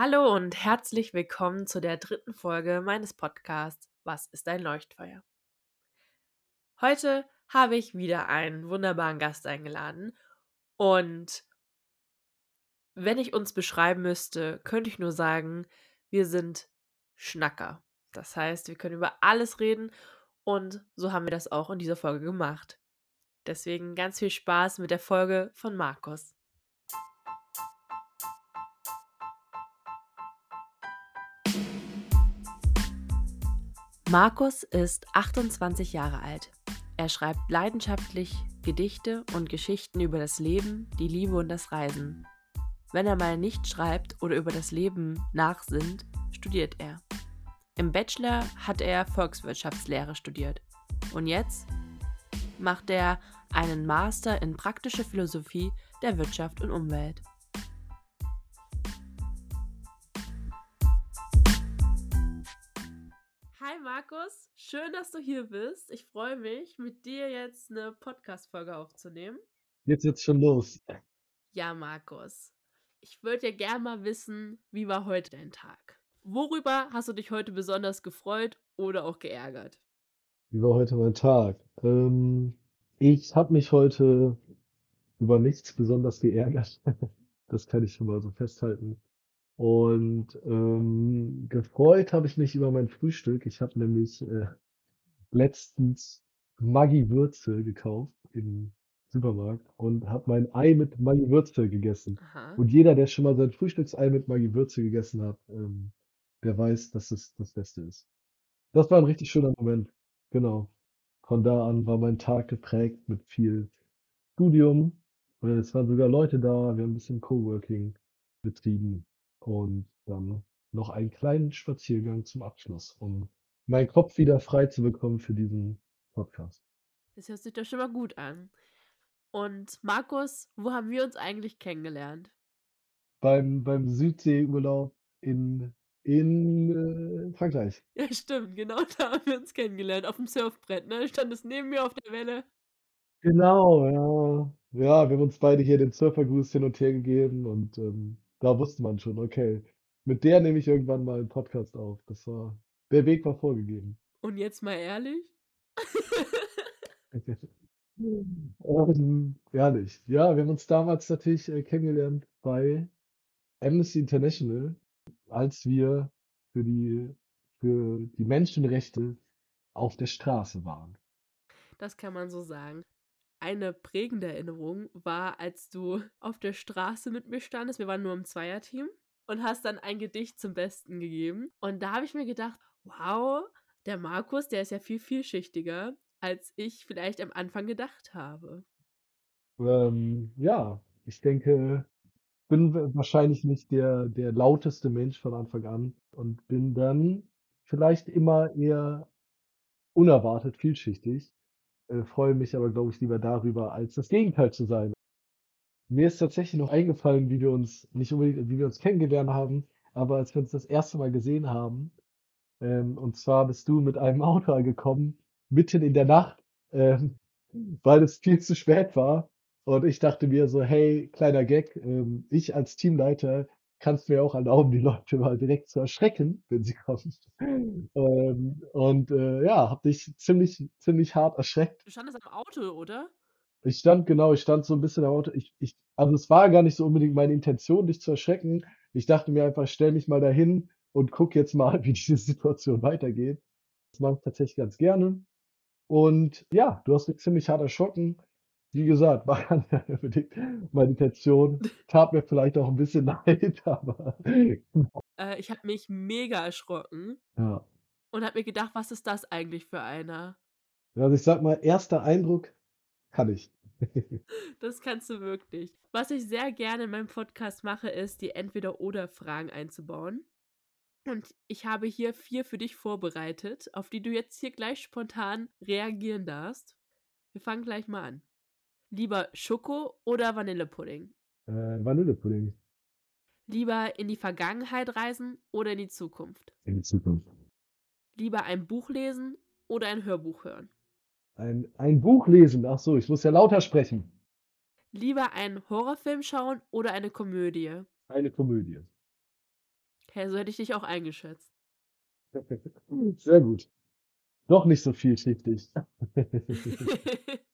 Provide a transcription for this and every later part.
Hallo und herzlich willkommen zu der dritten Folge meines Podcasts Was ist ein Leuchtfeuer? Heute habe ich wieder einen wunderbaren Gast eingeladen und wenn ich uns beschreiben müsste, könnte ich nur sagen, wir sind Schnacker. Das heißt, wir können über alles reden und so haben wir das auch in dieser Folge gemacht. Deswegen ganz viel Spaß mit der Folge von Markus. Markus ist 28 Jahre alt. Er schreibt leidenschaftlich Gedichte und Geschichten über das Leben, die Liebe und das Reisen. Wenn er mal nicht schreibt oder über das Leben nachsinnt, studiert er. Im Bachelor hat er Volkswirtschaftslehre studiert. Und jetzt macht er einen Master in praktische Philosophie der Wirtschaft und Umwelt. Markus, schön, dass du hier bist. Ich freue mich, mit dir jetzt eine Podcast-Folge aufzunehmen. Jetzt wird's schon los. Ja, Markus, ich würde ja gerne mal wissen, wie war heute dein Tag? Worüber hast du dich heute besonders gefreut oder auch geärgert? Wie war heute mein Tag? Ähm, ich habe mich heute über nichts besonders geärgert. Das kann ich schon mal so festhalten. Und ähm, gefreut habe ich mich über mein Frühstück. Ich habe nämlich äh, letztens Maggi-Würze gekauft im Supermarkt und habe mein Ei mit Maggi-Würze gegessen. Aha. Und jeder, der schon mal sein Frühstücksei mit Maggi-Würze gegessen hat, ähm, der weiß, dass es das Beste ist. Das war ein richtig schöner Moment. Genau. Von da an war mein Tag geprägt mit viel Studium. Äh, Es waren sogar Leute da. Wir haben ein bisschen Coworking betrieben und dann noch einen kleinen Spaziergang zum Abschluss, um meinen Kopf wieder frei zu bekommen für diesen Podcast. Das hört sich doch schon mal gut an. Und Markus, wo haben wir uns eigentlich kennengelernt? Beim, beim Südseeurlaub in, in äh, Frankreich. Ja, stimmt, genau da haben wir uns kennengelernt, auf dem Surfbrett, ne? Stand es neben mir auf der Welle. Genau, ja. Ja, wir haben uns beide hier den Surfergruß hin und her gegeben und ähm, da wusste man schon, okay, mit der nehme ich irgendwann mal einen Podcast auf. Das war, der Weg war vorgegeben. Und jetzt mal ehrlich? Ähm, ehrlich. Ja, wir haben uns damals natürlich äh, kennengelernt bei Amnesty International, als wir für die, für die Menschenrechte auf der Straße waren. Das kann man so sagen. Eine prägende Erinnerung war, als du auf der Straße mit mir standest. Wir waren nur im Zweierteam und hast dann ein Gedicht zum Besten gegeben. Und da habe ich mir gedacht, wow, der Markus, der ist ja viel vielschichtiger, als ich vielleicht am Anfang gedacht habe. Ähm, ja, ich denke, bin wa- wahrscheinlich nicht der, der lauteste Mensch von Anfang an und bin dann vielleicht immer eher unerwartet vielschichtig. Äh, freue mich aber, glaube ich, lieber darüber, als das Gegenteil zu sein. Mir ist tatsächlich noch eingefallen, wie wir uns, nicht unbedingt, wie wir uns kennengelernt haben, aber als wir uns das erste Mal gesehen haben, ähm, und zwar bist du mit einem Auto angekommen, mitten in der Nacht, ähm, weil es viel zu spät war. Und ich dachte mir so, hey, kleiner Gag, ähm, ich als Teamleiter kannst mir auch erlauben, die Leute mal direkt zu erschrecken, wenn sie kommen. Ähm, und äh, ja, hab dich ziemlich, ziemlich hart erschreckt. Du standest am Auto, oder? Ich stand, genau, ich stand so ein bisschen am Auto. Ich, ich, also es war gar nicht so unbedingt meine Intention, dich zu erschrecken. Ich dachte mir einfach, stell mich mal dahin und guck jetzt mal, wie diese Situation weitergeht. Das mache ich tatsächlich ganz gerne. Und ja, du hast mich ziemlich hart erschrocken. Wie gesagt, war nicht unbedingt meine Intention. Tat mir vielleicht auch ein bisschen leid, aber Äh, ich habe mich mega erschrocken ja. und habe mir gedacht, was ist das eigentlich für einer? Also ich sag mal, erster Eindruck kann ich. Das kannst du wirklich. Was ich sehr gerne in meinem Podcast mache, ist, die Entweder-Oder-Fragen einzubauen. Und ich habe hier vier für dich vorbereitet, auf die du jetzt hier gleich spontan reagieren darfst. Wir fangen gleich mal an. Lieber Schoko oder Vanillepudding? Äh, Vanillepudding Lieber in die Vergangenheit reisen oder in die Zukunft? in die Zukunft. Lieber ein Buch lesen oder ein Hörbuch hören? Ein, ein Buch lesen. Ach so, ich muss ja lauter sprechen. Lieber einen Horrorfilm schauen oder eine Komödie? Eine Komödie. Hä, so hätte ich dich auch eingeschätzt. Sehr gut. Doch nicht so vielschichtig.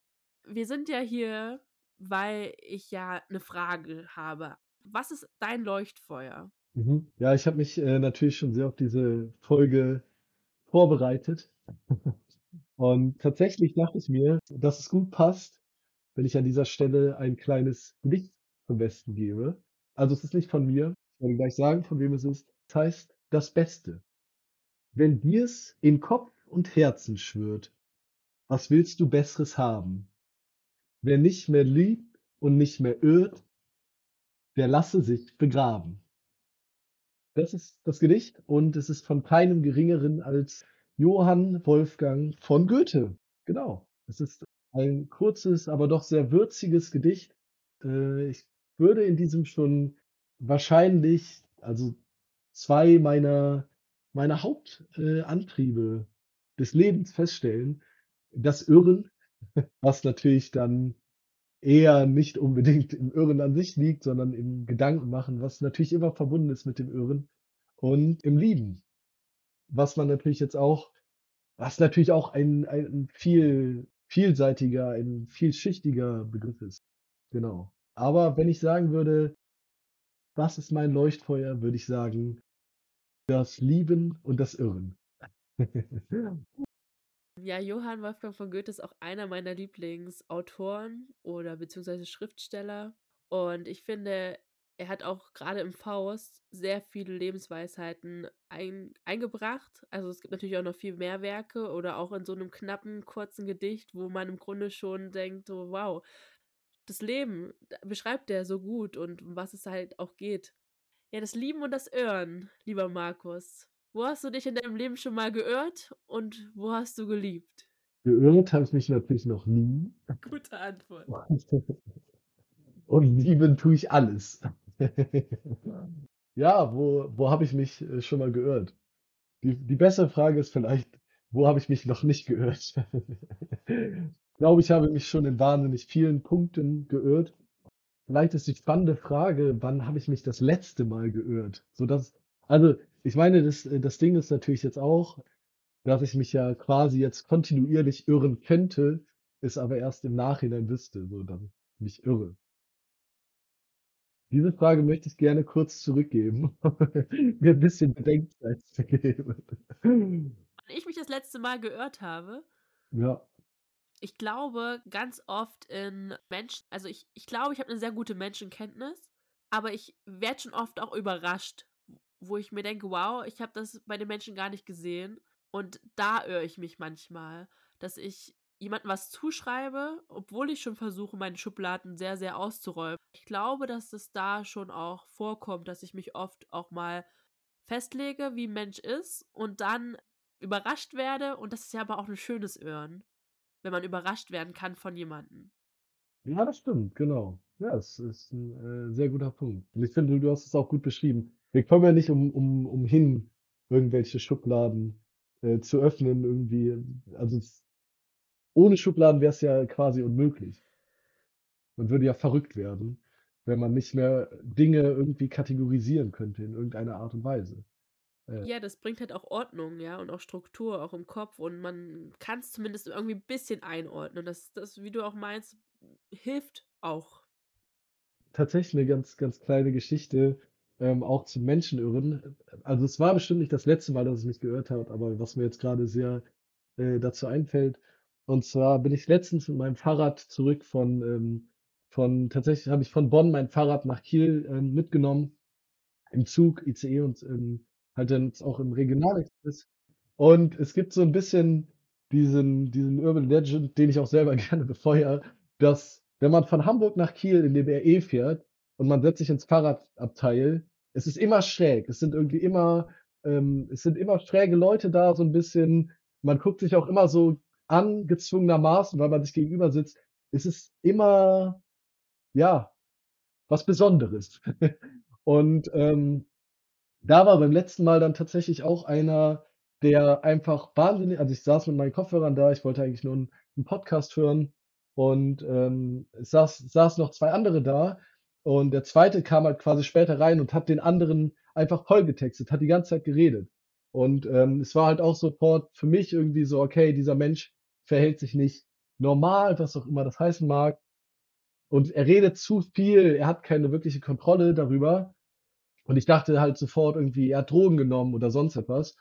Wir sind ja hier, weil ich ja 'ne Frage habe. Was ist dein Leuchtfeuer? Mhm. Ja, ich habe mich, äh, natürlich schon sehr auf diese Folge vorbereitet. Und tatsächlich dachte ich mir, dass es gut passt, wenn ich an dieser Stelle ein kleines Gedicht zum Besten gebe. Also, es ist nicht von mir. Ich werde gleich sagen, von wem es ist. Es heißt „Das Beste“. Wenn dir's in Kopf und Herzen schwört, was willst du Besseres haben? Wer nicht mehr liebt und nicht mehr irrt der lasse sich begraben. Das ist das Gedicht und es ist von keinem Geringeren als Johann Wolfgang von Goethe. Genau. Es ist ein kurzes, aber doch sehr würziges Gedicht. Äh, ich würde in diesem schon wahrscheinlich also 2 meiner meiner Haupt äh, Antriebe des Lebens feststellen. Das Irren, was natürlich dann eher nicht unbedingt im Irren an sich liegt, sondern im Gedankenmachen, was natürlich immer verbunden ist mit dem Irren und im Lieben. Was man natürlich jetzt auch was natürlich auch ein ein viel vielseitiger, ein vielschichtiger Begriff ist. Genau. Aber wenn ich sagen würde: „Was ist mein Leuchtfeuer?“, würde ich sagen: „Das Lieben und das Irren.“ Ja, Johann Wolfgang von Goethe ist auch einer meiner Lieblingsautoren oder beziehungsweise Schriftsteller. Und ich finde, er hat auch grade im Faust sehr viele Lebensweisheiten ein eingebracht. Also, es gibt natürlich auch noch viel mehr Werke oder auch in so 'nem knappen, kurzen Gedicht, wo man im Grunde schon denkt, so: „Wow, das Leben beschreibt er so gut und um was es halt auch geht.“ Ja, das Lieben und das Irren, lieber Markus. Wo hast du dich in deinem Leben schon mal geirrt und wo hast du geliebt? Geirrt habe ich mich natürlich noch nie. Gute Antwort. Und lieben tue ich alles. Ja, wo wo habe ich mich, äh, schon mal geirrt? Die die bessere Frage ist vielleicht: Wo habe ich mich noch nicht geirrt? Ich glaube, ich habe mich schon in wahnsinnig vielen Punkten geirrt. Vielleicht ist die spannende Frage: Wann habe ich mich das letzte Mal geirrt? So dass also, ich meine, das äh, das Ding ist natürlich jetzt auch, dass ich mich ja quasi jetzt kontinuierlich irren könnte, es aber erst im Nachhinein wüsste, so dann mich irre. Diese Frage möchte ich gerne kurz zurückgeben, mir 'n bisschen Bedenkzeit zu geben. Wann ich mich das letzte Mal geirrt habe? Ja. Ich glaube, ganz oft in Menschen also, ich ich glaube, ich habe 'ne sehr gute Menschenkenntnis, aber ich werde schon oft auch überrascht, wo ich mir denke: „Wow, ich habe das bei den Menschen gar nicht gesehen.“ Und da irre ich mich manchmal, dass ich jemandem was zuschreibe, obwohl ich schon versuche, meine Schubladen sehr, sehr auszuräumen. Ich glaube, dass es da schon auch vorkommt, dass ich mich oft auch mal festlege, wie 'n Mensch ist und dann überrascht werde und das ist ja aber auch 'n schönes Irren, wenn man überrascht werden kann von jemandem. Ja, das stimmt, genau. Ja, es ist 'n, äh, sehr guter Punkt. Und ich finde, du hast es auch gut beschrieben. Wir kommen ja nicht um um umhin, irgendwelche Schubladen, äh, zu öffnen irgendwie. Also, es ohne Schubladen wär's ja quasi unmöglich. Man würde ja verrückt werden, wenn man nicht mehr Dinge irgendwie kategorisieren könnte in irgendeiner Art und Weise. Äh Ja, das bringt halt auch Ordnung, ja, und auch Struktur, auch im Kopf und man kann's zumindest irgendwie bisschen einordnen. Das das, wie du auch meinst, hilft auch. Tatsächlich 'ne ganz ganz kleine Geschichte, ähm, auch zum Menschenirren. Also, es war bestimmt nicht das letzte Mal, dass ich mich geirrt habe, aber was mir jetzt grade sehr, äh, dazu einfällt. Und zwar bin ich letztens mit meinem Fahrrad zurück von, ähm von tatsächlich habe ich von Bonn mein Fahrrad nach Kiel, ähm, mitgenommen im Zug, ICE und, ähm, halt dann auch im Regionalexpress. Und es gibt so 'n bisschen diesen diesen Urban Legend, den ich auch selber gerne befeuere, dass, wenn man von Hamburg nach Kiel in dem RE fährt und man setzt sich ins Fahrradabteil, es ist immer schräg. Es sind irgendwie immer ähm, es sind immer schräge Leute da so 'n bisschen. Man guckt sich auch immer so an, gezwungenermaßen, weil man sich gegenüber sitzt. Es ist immer, ja, was Besonderes. Und, ähm, da war beim letzten Mal dann tatsächlich auch einer, der einfach wahnsinni also, ich saß mit meinen Kopfhörern da, ich wollte eigentlich nur 'n 'n Podcast hören und, ähm, es saß saßen noch 2 andere da und der 2. kam halt quasi später rein und hat den anderen einfach vollgetextet, hat die ganze Zeit geredet. Und, ähm, es war halt auch sofort für mich irgendwie so: „Okay, dieser Mensch verhält sich nicht normal“, was auch immer das heißen mag. Und er redet zu viel, er hat keine wirkliche Kontrolle darüber. Und ich dachte halt sofort irgendwie, er hat Drogen genommen oder sonst etwas.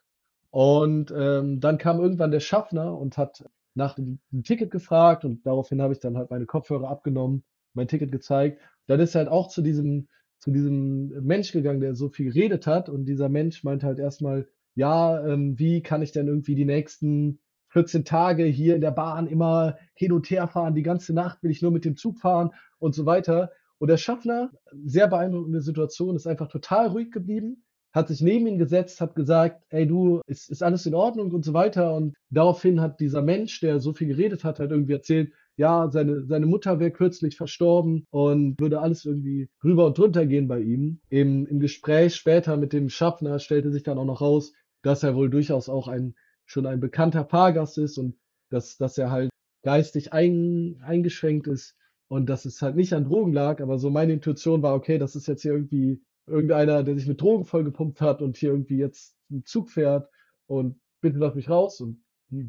Und, ähm, dann kam irgendwann der Schaffner und hat nach dem Ticket gefragt und daraufhin habe ich dann halt meine Kopfhörer abgenommen, mein Ticket gezeigt. Dann ist er halt auch zu diesem zu diesem Mensch gegangen, der so viel geredet hat und dieser Mensch meinte halt erst mal: „Ja, ähm, wie kann ich denn irgendwie die nächsten 14 Tage hier in der Bahn immer hin und her fahren? Die ganze Nacht will ich nur mit dem Zug fahren“ und so weiter. Und der Schaffner, sehr beeindruckende Situation, ist einfach total ruhig geblieben, hat sich neben ihn gesetzt, hat gesagt: „Ey du, ist ist alles in Ordnung“ und so weiter. Und daraufhin hat dieser Mensch, der so viel geredet hat, halt irgendwie erzählt, ja, seine seine Mutter wäre kürzlich verstorben und würde alles irgendwie drüber und drunter gehen bei ihm. Im im Gespräch später mit dem Schaffner stellte sich dann auch noch raus, dass er wohl durchaus auch ein schon ein bekannter Fahrgast ist und dass dass er halt geistig ein eingeschränkt ist und dass es halt nicht an Drogen lag. Aber so meine Intuition war: „Okay, das ist jetzt hier irgendwie irgendeiner, der sich mit Drogen vollgepumpt hat und hier irgendwie jetzt 'n Zug fährt und bitte lass mich raus.“ Und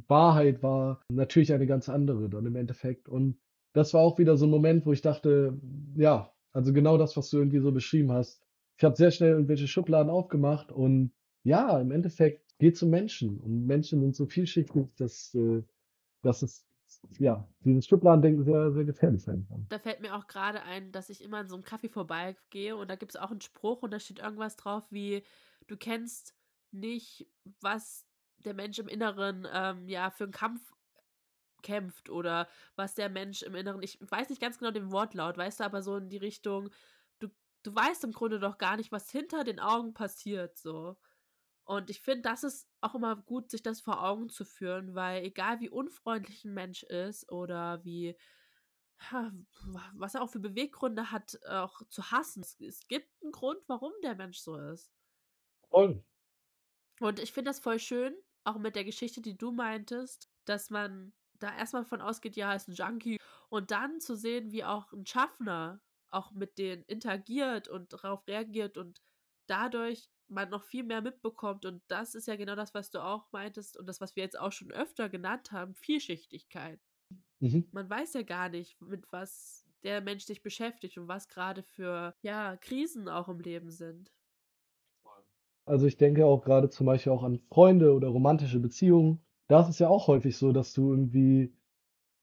Wahrheit war natürlich eine ganz andere dann im Endeffekt. Und das war auch wieder so 'n Moment, wo ich dachte, ja, also genau das, was du irgendwie so beschrieben hast. Ich habe sehr schnell irgendwelche Schubladen aufgemacht und ja, im Endeffekt geht's um Menschen und Menschen sind so vielschichtig, dass, äh dass es ja, dieses Schubladendenken sehr, sehr gefährlich sein kann. Da fällt mir auch grade ein, dass ich immer an so 'nem Café vorbeigehe und da gibt's auch 'n Spruch und da steht irgendwas drauf wie: „Du kennst nicht, was der Mensch im Inneren, ähm, ja, für 'n Kampf kämpft oder was der Mensch im Inneren“ ich weiß nicht ganz genau den Wortlaut, weißt du, aber so in die Richtung, du du weißt im Grunde doch gar nicht, was hinter den Augen passiert so. Und ich finde, das ist auch immer gut, sich das vor Augen zu führen, weil egal wie unfreundlich 'n Mensch ist oder wie was er auch für Beweggründe hat, auch zu hassen, es gibt 'n Grund, warum der Mensch so ist. Voll. Und ich finde das voll schön, auch mit der Geschichte, die du meintest, dass man da erst mal von ausgeht, ja, ist 'n Junkie und dann zu sehen, wie auch 'n Schaffner auch mit denen interagiert und drauf reagiert und dadurch man noch viel mehr mitbekommt. Und das ist ja genau das, was du auch meintest und das, was wir jetzt auch schon öfter genannt haben, Vielschichtigkeit. Mhm. Man weiß ja gar nicht, mit was der Mensch sich beschäftigt und was grade für, ja, Krisen auch im Leben sind. Also, ich denke auch grade zum Beispiel auch an Freunde oder romantische Beziehungen. Da ist es ja auch häufig so, dass du irgendwie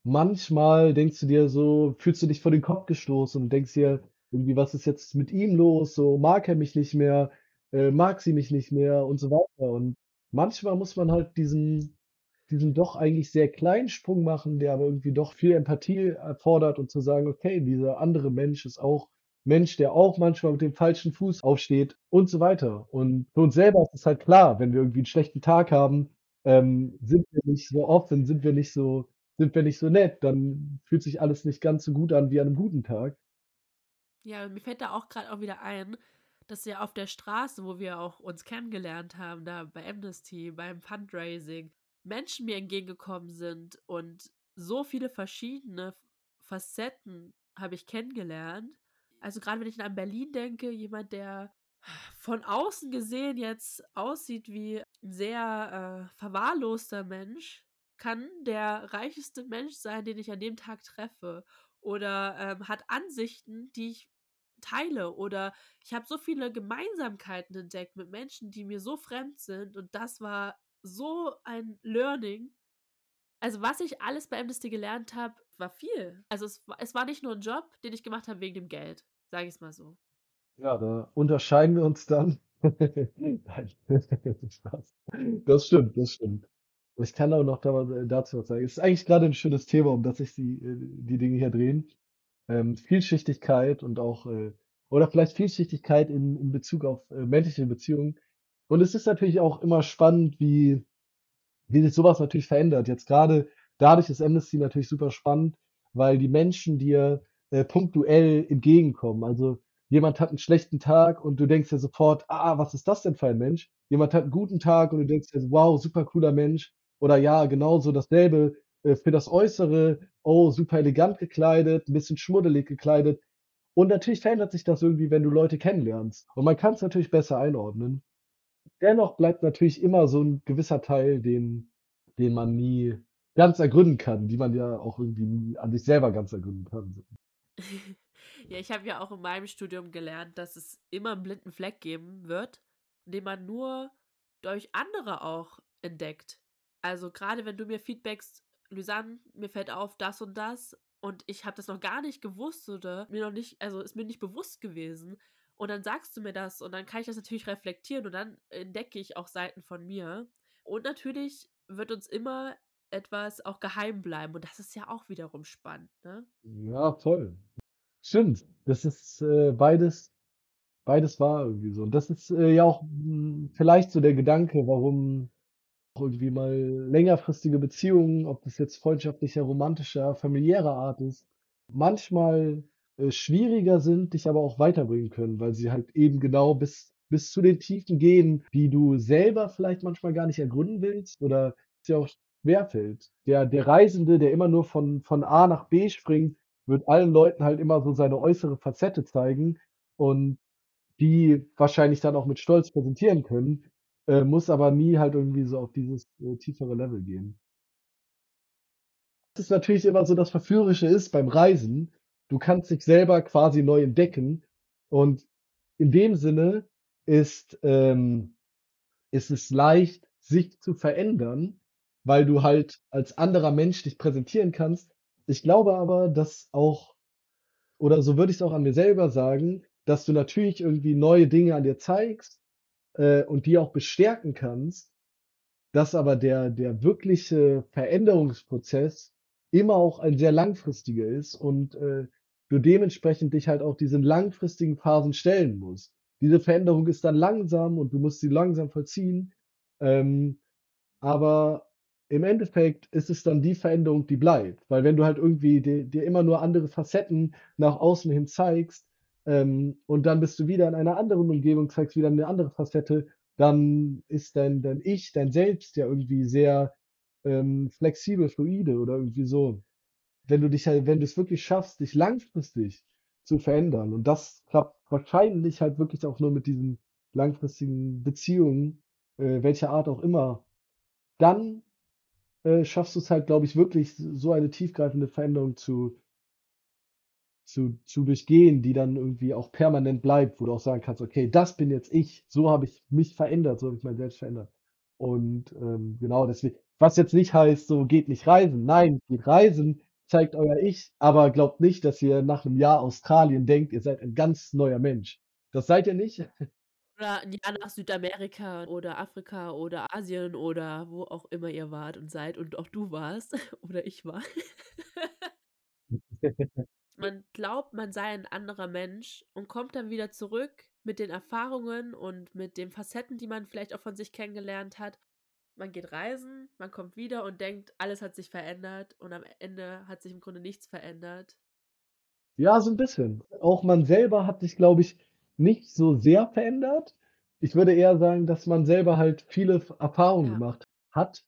manchmal denkst du dir so fühlst du dich vor den Kopf gestoßen und denkst dir irgendwie: „Was ist jetzt mit ihm los? So, mag er mich nicht mehr? Äh, mag sie mich nicht mehr?“ Und so weiter. Und manchmal muss man halt diesen diesen doch eigentlich sehr kleinen Sprung machen, der aber irgendwie doch viel Empathie erfordert und zu sagen: „Okay, dieser andere Mensch ist auch Mensch, der auch manchmal mit dem falschen Fuß aufsteht“ und so weiter. Und für uns selber ist es halt klar, wenn wir irgendwie 'n schlechten Tag haben, ähm, sind wir nicht so offen, sind wir nicht so sind wir nicht so nett, dann fühlt sich alles nicht ganz so gut an wie an 'nem guten Tag. Ja, mir fällt da auch grad auch wieder ein, dass ja auf der Straße, wo wir auch uns kennengelernt haben, da bei Amnesty, beim Fundraising, Menschen mir entgegengekommen sind und so viele verschiedene Facetten habe ich kennengelernt. Also, grade wenn ich an Berlin denke, jemand, der von außen gesehen jetzt aussieht wie 'n sehr, äh, verwahrloster Mensch, kann der reichste Mensch sein, den ich an dem Tag treffe oder, ähm, hat Ansichten, die ich teile oder ich habe so viele Gemeinsamkeiten entdeckt mit Menschen, die mir so fremd sind und das war so ein Learning. Also, was ich alles bei Amnesty gelernt habe, war viel. Also, es es war nicht nur 'n Job, den ich gemacht habe wegen dem Geld, sage ich's mal so. Ja, da unterscheiden wir uns dann. Nein, Spaß. Das stimmt, das stimmt. Ich kann auch noch äh, dazu was sagen. Es ist eigentlich grade 'n schönes Thema, um das sich die äh, die Dinge hier drehen. Ähm, Vielschichtigkeit und auch, äh oder vielleicht Vielschichtigkeit in in Bezug auf, äh, menschliche Beziehungen. Und es ist natürlich auch immer spannend, wie wie sich so was natürlich verändert. Jetzt grade dadurch ist Amnesty natürlich super spannend, weil die Menschen dir, äh, punktuell entgegenkommen. Also, jemand hat 'n schlechten Tag und du denkst dir sofort: „Ah, was ist das denn für ein Mensch?“ Jemand hat 'n guten Tag und du denkst dir „Wow, super cooler Mensch.“ Oder ja, genauso dasselbe, äh, für das Äußere: „Oh, super elegant gekleidet, 'n bisschen schmuddelig gekleidet.“ Und natürlich verändert sich das irgendwie, wenn du Leute kennenlernst. Und man kann's natürlich besser einordnen. Dennoch bleibt natürlich immer so 'n gewisser Teil, den den man nie ganz ergründen kann, die man ja auch irgendwie nie an sich selber ganz ergründen kann. Ja, ich habe ja auch in meinem Studium gelernt, dass es immer 'n blinden Fleck geben wird, den man nur durch andere auch entdeckt. Also, grade wenn du mir feedbackst: „Lysanne, mir fällt auf das und das und ich habe das noch gar nicht gewusst oder mir noch nicht also, ist mir nicht bewusst gewesen.“ Und dann sagst du mir das und dann kann ich das natürlich reflektieren und dann entdecke ich auch Seiten von mir. Und natürlich wird uns immer etwas auch geheim bleiben und das ist ja auch wiederum spannend, ne? Ja, voll. Stimmt, das ist, äh, beides beides wahr irgendwie so. Und das ist, äh, ja auch, hm, vielleicht so der Gedanke, warum auch irgendwie mal längerfristige Beziehungen, ob das jetzt freundschaftlicher, romantischer, familiärer Art ist, manchmal, äh, schwieriger sind, dich aber auch weiterbringen können, weil sie halt eben genau bis bis zu den Tiefen gehen, die du selber vielleicht manchmal gar nicht ergründen willst oder dir auch schwerfällt. Der der Reisende, der immer nur von von A nach B springt, wird allen Leuten halt immer so seine äußere Facette zeigen und die wahrscheinlich dann auch mit Stolz präsentieren können, äh, muss aber nie halt irgendwie so auf dieses, äh, tiefere Level gehen. Das natürlich immer so das Verführerische ist beim Reisen. Du kannst dich selber quasi neu entdecken und in dem Sinne ist, ähm ist es leicht, sich zu verändern, weil du halt als anderer Mensch dich präsentieren kannst. Ich glaube aber, dass auch oder so würde ich's auch an mir selber sagen, dass du natürlich irgendwie neue Dinge an dir zeigst, äh, und die auch bestärken kannst, dass aber der der wirkliche Veränderungsprozess immer auch ein sehr langfristiger ist und, äh, du dementsprechend dich halt auch diesen langfristigen Phasen stellen musst. Diese Veränderung ist dann langsam und du musst sie langsam vollziehen, ähm, aber im Endeffekt ist es dann die Veränderung, die bleibt. Weil wenn du halt irgendwie di dir immer nur andere Facetten nach außen hin zeigst, ähm, und dann bist du wieder in einer anderen Umgebung, zeigst wieder 'ne andere Facette, dann ist dein dein Ich, dein Selbst ja irgendwie sehr, ähm, flexibel, fluide oder irgendwie so. Wenn du dich halt wenn du's wirklich schaffst, dich langfristig zu verändern und das klappt wahrscheinlich halt wirklich auch nur mit diesen langfristigen Beziehungen, äh, welcher Art auch immer, dann, äh, schaffst du's halt, glaube ich, wirklich, so eine tiefgreifende Veränderung zu zu zu durchgehen, die dann irgendwie auch permanent bleibt, wo du auch sagen kannst: „Okay, das bin jetzt ich. So habe ich mich verändert, so habe ich mein Selbst verändert.“ Und, ähm, genau deswegen was jetzt nicht heißt, so: „Geht nicht reisen.“ Nein, geht reisen, zeigt euer Ich, aber glaubt nicht, dass ihr nach 'nem Jahr Australien denkt, ihr seid ein ganz neuer Mensch. Das seid ihr nicht. Oder Jahr nach Südamerika oder Afrika oder Asien oder wo auch immer ihr wart und seid und auch du warst oder ich war. Man glaubt, man sei ein anderer Mensch und kommt dann wieder zurück mit den Erfahrungen und mit den Facetten, die man vielleicht auch von sich kennengelernt hat. Man geht reisen, man kommt wieder und denkt, alles hat sich verändert und am Ende hat sich im Grunde nichts verändert. Ja, so 'n bisschen. Auch man selber hat sich, glaube ich, nicht so sehr verändert. Ich würde eher sagen, dass man selber halt viele Erfahrungen Ja. gemacht hat,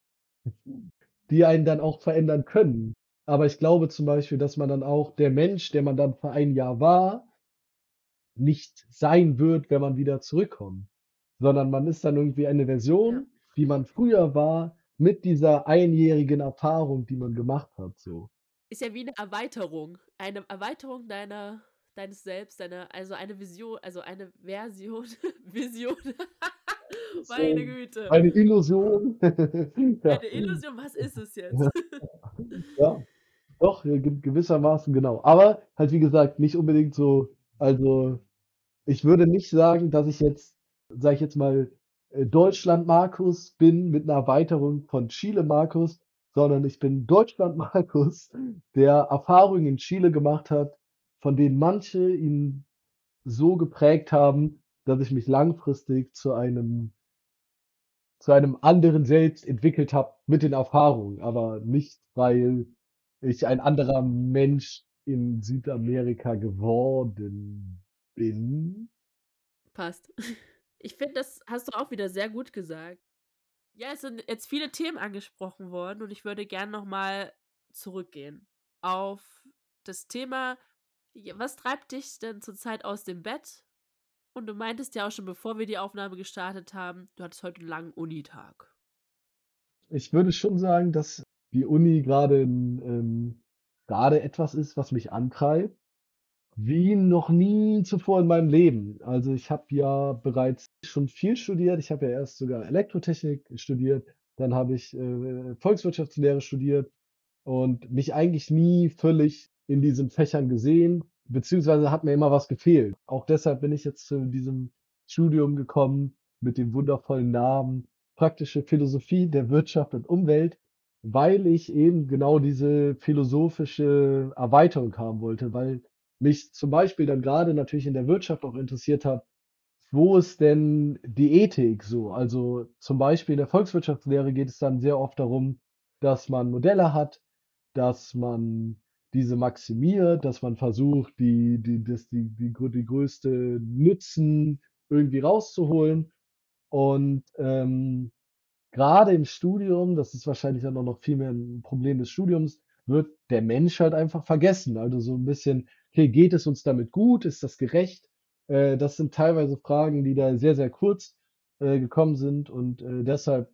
die einen dann auch verändern können. Aber ich glaube zum Beispiel, dass man dann auch der Mensch, der man dann für ein Jahr war nicht sein wird, wenn man wieder zurückkommt, sondern man ist dann irgendwie eine Ja. Version, wie man früher war, mit dieser einjährigen Erfahrung, die man gemacht hat, so. Ist ja wie 'ne Erweiterung. Eine Erweiterung deiner deines Selbst, deiner also, eine Visio also, eine Version Vision. Meine So Güte. eine Illusion. Eine Illusion, was ist es jetzt? Ja, doch, ge gewissermaßen, genau. Aber halt wie gesagt, nicht unbedingt so also, ich würde nicht sagen, dass ich jetzt, sage ich jetzt mal, äh, Deutschland Markus bin mit 'ner Erweiterung von Chile Markus, sondern ich bin Deutschland Markus, der Erfahrungen in Chile gemacht hat, von denen manche ihn so geprägt haben, dass ich mich langfristig zu einem zu einem anderen Selbst entwickelt habe mit den Erfahrungen, aber nicht, weil ich ein anderer Mensch in Südamerika geworden bin. Passt. Ich finde, das hast du auch wieder sehr gut gesagt. Ja, es sind jetzt viele Themen angesprochen worden und ich würde gern noch mal zurückgehen auf das Thema was treibt dich denn zurzeit aus dem Bett? Und du meintest ja auch schon, bevor wir die Aufnahme gestartet haben, du hattest heute 'n langen Unitag. Ich würde schon sagen, dass die Uni grade 'n ähm, grade etwas ist, was mich antreibt, wie noch nie zuvor in meinem Leben. Also, ich habe ja bereits schon viel studiert. Ich habe ja erst sogar Elektrotechnik studiert, dann habe ich, äh, Volkswirtschaftslehre studiert und mich eigentlich nie völlig in diesen Fächern gesehen, beziehungsweise hat mir immer was gefehlt. Auch deshalb bin ich jetzt zu diesem Studium gekommen mit dem wundervollen Namen Praktische Philosophie der Wirtschaft und Umwelt, weil ich eben genau diese philosophische Erweiterung haben wollte, weil mich zum Beispiel dann grade natürlich in der Wirtschaft auch interessiert hat, wo ist denn die Ethik so? Also, zum Beispiel in der Volkswirtschaftslehre geht es dann sehr oft darum, dass man Modelle hat, dass man diese maximiert, dass man versucht, die die das die die die größte Nutzen irgendwie rauszuholen. Und, ähm, grade im Studium, das ist wahrscheinlich dann auch noch viel mehr 'n Problem des Studiums, wird der Mensch halt einfach vergessen. Also, so 'n bisschen: „Okay, geht es uns damit gut? Ist das gerecht?“ Äh, das sind teilweise Fragen, die da sehr, sehr kurz, äh, gekommen sind und, äh, deshalb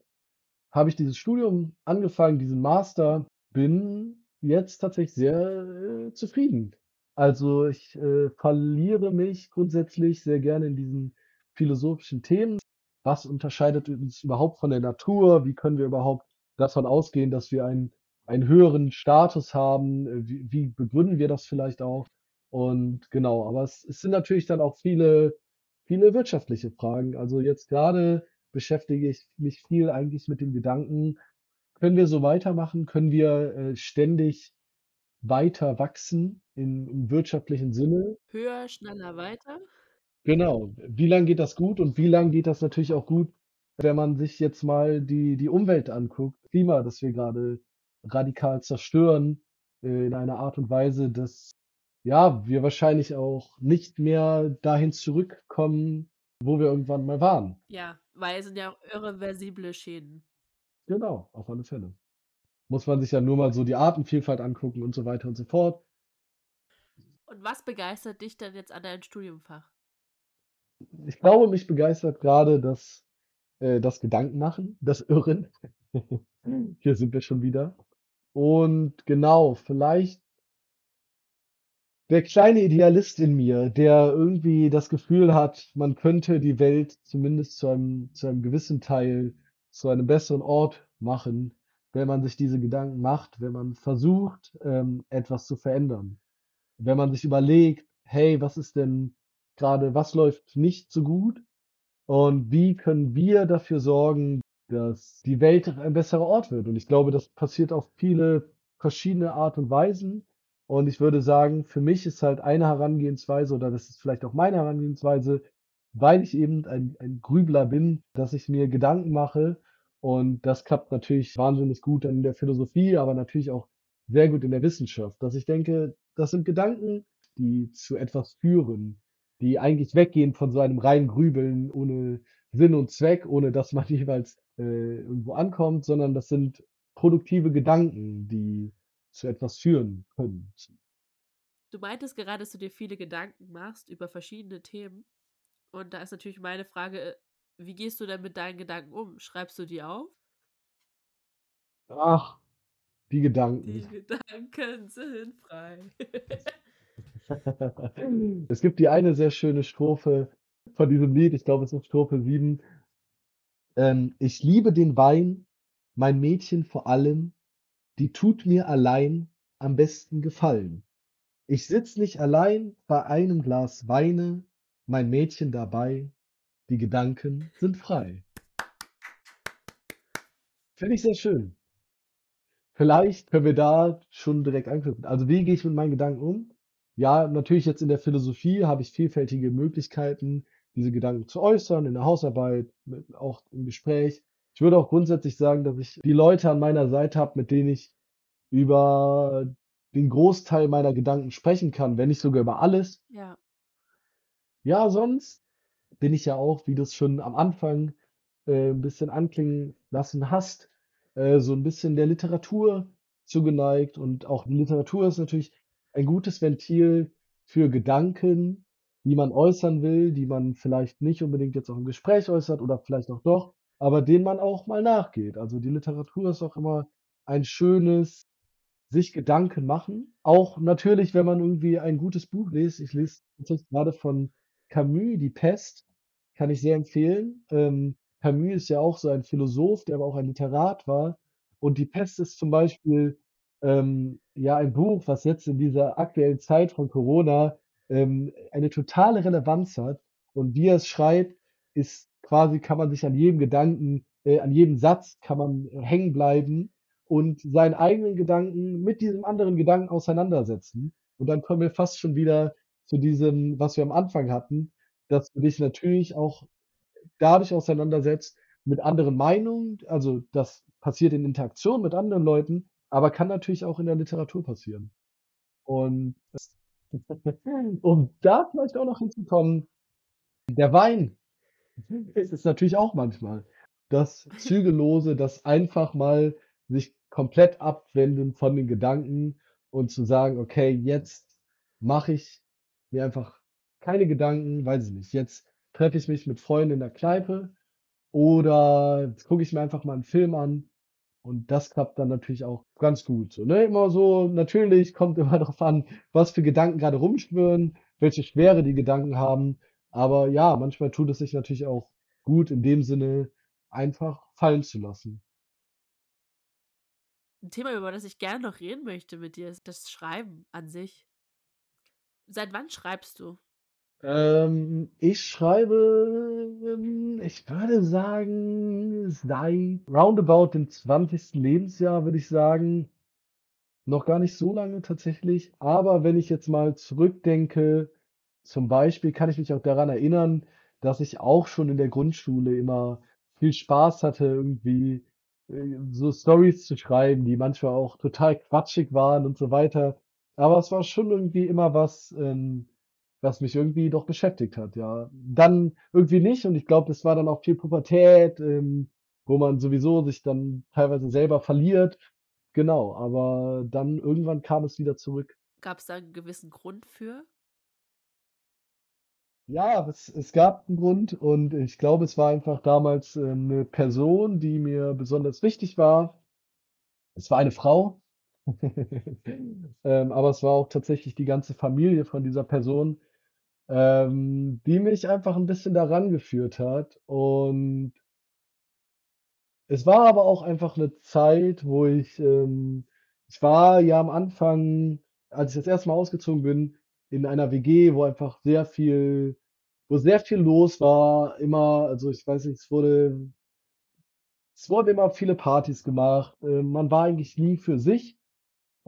habe ich dieses Studium angefangen, diesen Master, bin jetzt tatsächlich sehr, äh, zufrieden. Also, ich, äh, verliere mich grundsätzlich sehr gerne in diesen philosophischen Themen. Was unterscheidet uns überhaupt von der Natur? Wie können wir überhaupt davon ausgehen, dass wir einen einen höheren Status haben? Äh, wie wie begründen wir das vielleicht auch? Und genau, aber es es sind natürlich dann auch viele viele wirtschaftliche Fragen. Also, jetzt grade beschäftige ich mich viel eigentlich mit dem Gedanken: Können wir so weitermachen? Können wir, äh, ständig weiter wachsen im im wirtschaftlichen Sinne? Höher, schneller, weiter? Genau. Wie lang geht das gut und wie lang geht das natürlich auch gut, wenn man sich jetzt mal die die Umwelt anguckt, Klima, das wir grade radikal zerstören, äh, in einer Art und Weise, dass, ja, wir wahrscheinlich auch nicht mehr dahin zurückkommen, wo wir irgendwann mal waren. Ja, weil es sind ja auch irreversible Schäden. Genau, auf alle Fälle. Muss man sich ja nur mal so die Artenvielfalt angucken und so weiter und so fort. Und was begeistert dich denn jetzt an deinem Studiumfach? Ich glaube, mich begeistert grade das äh, das Gedankenmachen, das Irren. Hier sind wir schon wieder. Und genau, vielleicht der kleine Idealist in mir, der irgendwie das Gefühl hat, man könnte die Welt zumindest zu einem zu einem gewissen Teil zu einem besseren Ort machen, wenn man sich diese Gedanken macht, wenn man versucht, ähm, etwas zu verändern. Wenn man sich überlegt: „Hey, was ist denn grade was läuft nicht so gut und wie können wir dafür sorgen, dass die Welt ein besserer Ort wird?“ Und ich glaube, das passiert auf viele verschiedene Art und Weisen. Und ich würde sagen, für mich ist halt eine Herangehensweise oder das ist vielleicht auch meine Herangehensweise, weil ich eben ein ein Grübler bin, dass ich mir Gedanken mache und das klappt natürlich wahnsinnig gut in der Philosophie, aber natürlich auch sehr gut in der Wissenschaft, dass ich denke, das sind Gedanken, die zu etwas führen, die eigentlich weggehen von so einem reinen Grübeln ohne Sinn und Zweck, ohne dass man jeweils, äh, irgendwo ankommt, sondern das sind produktive Gedanken, die zu etwas führen können. Du meintest gerade, dass du dir viele Gedanken machst über verschiedene Themen. Und da ist natürlich meine Frage, wie gehst du denn mit deinen Gedanken um? Schreibst du die auf? Ach, die Gedanken. Die Gedanken sind frei. Es gibt die eine sehr schöne Strophe von diesem Lied, ich glaube, es ist Strophe 7. Ähm: „Ich liebe den Wein, mein Mädchen vor allem, die tut mir allein am besten Gefallen. Ich sitze nicht allein bei einem Glas Weine, mein Mädchen dabei, die Gedanken sind frei.“ Finde ich sehr schön. Vielleicht können wir da schon direkt anknüpfen. Also, wie gehe ich mit meinen Gedanken um? Ja, natürlich jetzt in der Philosophie habe ich vielfältige Möglichkeiten, diese Gedanken zu äußern, in der Hausarbeit, mit auch im Gespräch. Ich würde auch grundsätzlich sagen, dass ich die Leute an meiner Seite habe, mit denen ich über den Großteil meiner Gedanken sprechen kann, wenn nicht sogar über alles. Ja. Ja, sonst bin ich ja auch, wie du's schon am Anfang, äh, 'n bisschen anklingen lassen hast, äh, so 'n bisschen der Literatur zugeneigt und auch Literatur ist natürlich ein gutes Ventil für Gedanken, die man äußern will, die man vielleicht nicht unbedingt jetzt auch im Gespräch äußert oder vielleicht auch doch, aber denen man auch mal nachgeht. Also, die Literatur ist auch immer ein schönes sich Gedanken machen. Auch natürlich, wenn man irgendwie ein gutes Buch liest. Ich lese tatsächlich grade von Camus Die Pest, kann ich sehr empfehlen. Ähm, Camus ist ja auch so ein Philosoph, der aber auch ein Literat war. Und Die Pest ist zum Beispiel, ähm, ja, ein Buch, was jetzt in dieser aktuellen Zeit von Corona, ähm, eine totale Relevanz hat. Und wie er es schreibt, ist quasi kann man sich an jedem Gedanken äh, an jedem Satz kann man hängen bleiben und seinen eigenen Gedanken mit diesem anderen Gedanken auseinandersetzen. Und dann kommen wir fast schon wieder zu diesem, was wir am Anfang hatten, dass du dich natürlich auch dadurch auseinandersetzt mit anderen Meinungen. Also, das passiert in Interaktion mit anderen Leuten, aber kann natürlich auch in der Literatur passieren. Und um da vielleicht auch noch hinzukommen, der Wein ist es natürlich auch manchmal. Das Zügellose, das einfach mal sich komplett abwenden von den Gedanken und zu sagen: „Okay, jetzt mache ich mir einfach keine Gedanken, weiß ich nicht, jetzt treffe ich mich mit Freunden in der Kneipe oder gucke ich mir einfach mal 'n Film an.“ Und das klappt dann natürlich auch ganz gut so, ne? Immer so natürlich kommt immer drauf an, was für Gedanken grade rumschwirren, welche Schwere die Gedanken haben. Aber ja, manchmal tut es sich natürlich auch gut in dem Sinne, einfach fallen zu lassen. 'N Thema, über das ich gerne noch reden möchte mit dir, ist das Schreiben an sich. Seit wann schreibst du? Ähm, ich schreibe, ich würde sagen, seit roundabout dem 20. Lebensjahr, würde ich sagen. Noch gar nicht so lange tatsächlich, aber wenn ich jetzt mal zurückdenke, zum Beispiel kann ich mich auch daran erinnern, dass ich auch schon in der Grundschule immer viel Spaß hatte, irgendwie, äh, so Storys zu schreiben, die manchmal auch total quatschig waren und so weiter. Aber es war schon irgendwie immer was, ähm, was mich irgendwie doch beschäftigt hat, ja. Dann irgendwie nicht und ich glaube, das war dann auch viel Pubertät, ähm, wo man sowieso sich dann teilweise selber verliert. Genau, aber dann irgendwann kam es wieder zurück. Gab's da 'n gewissen Grund für? Ja, es es gab 'n Grund und ich glaube, es war einfach damals, ähm, 'ne Person, die mir besonders wichtig war. Es war eine Frau, ähm, aber es war auch tatsächlich die ganze Familie von dieser Person, ähm, die mich einfach 'n bisschen da rangeführt hat. Und es war aber auch einfach 'ne Zeit, wo ich, ähm ich war ja am Anfang, als ich das 1. Mal ausgezogen bin, in einer WG, wo einfach sehr viel wo sehr viel los war, immer also, ich weiß nicht, es wurde es wurden immer viele Partys gemacht. Ähm, man war eigentlich nie für sich.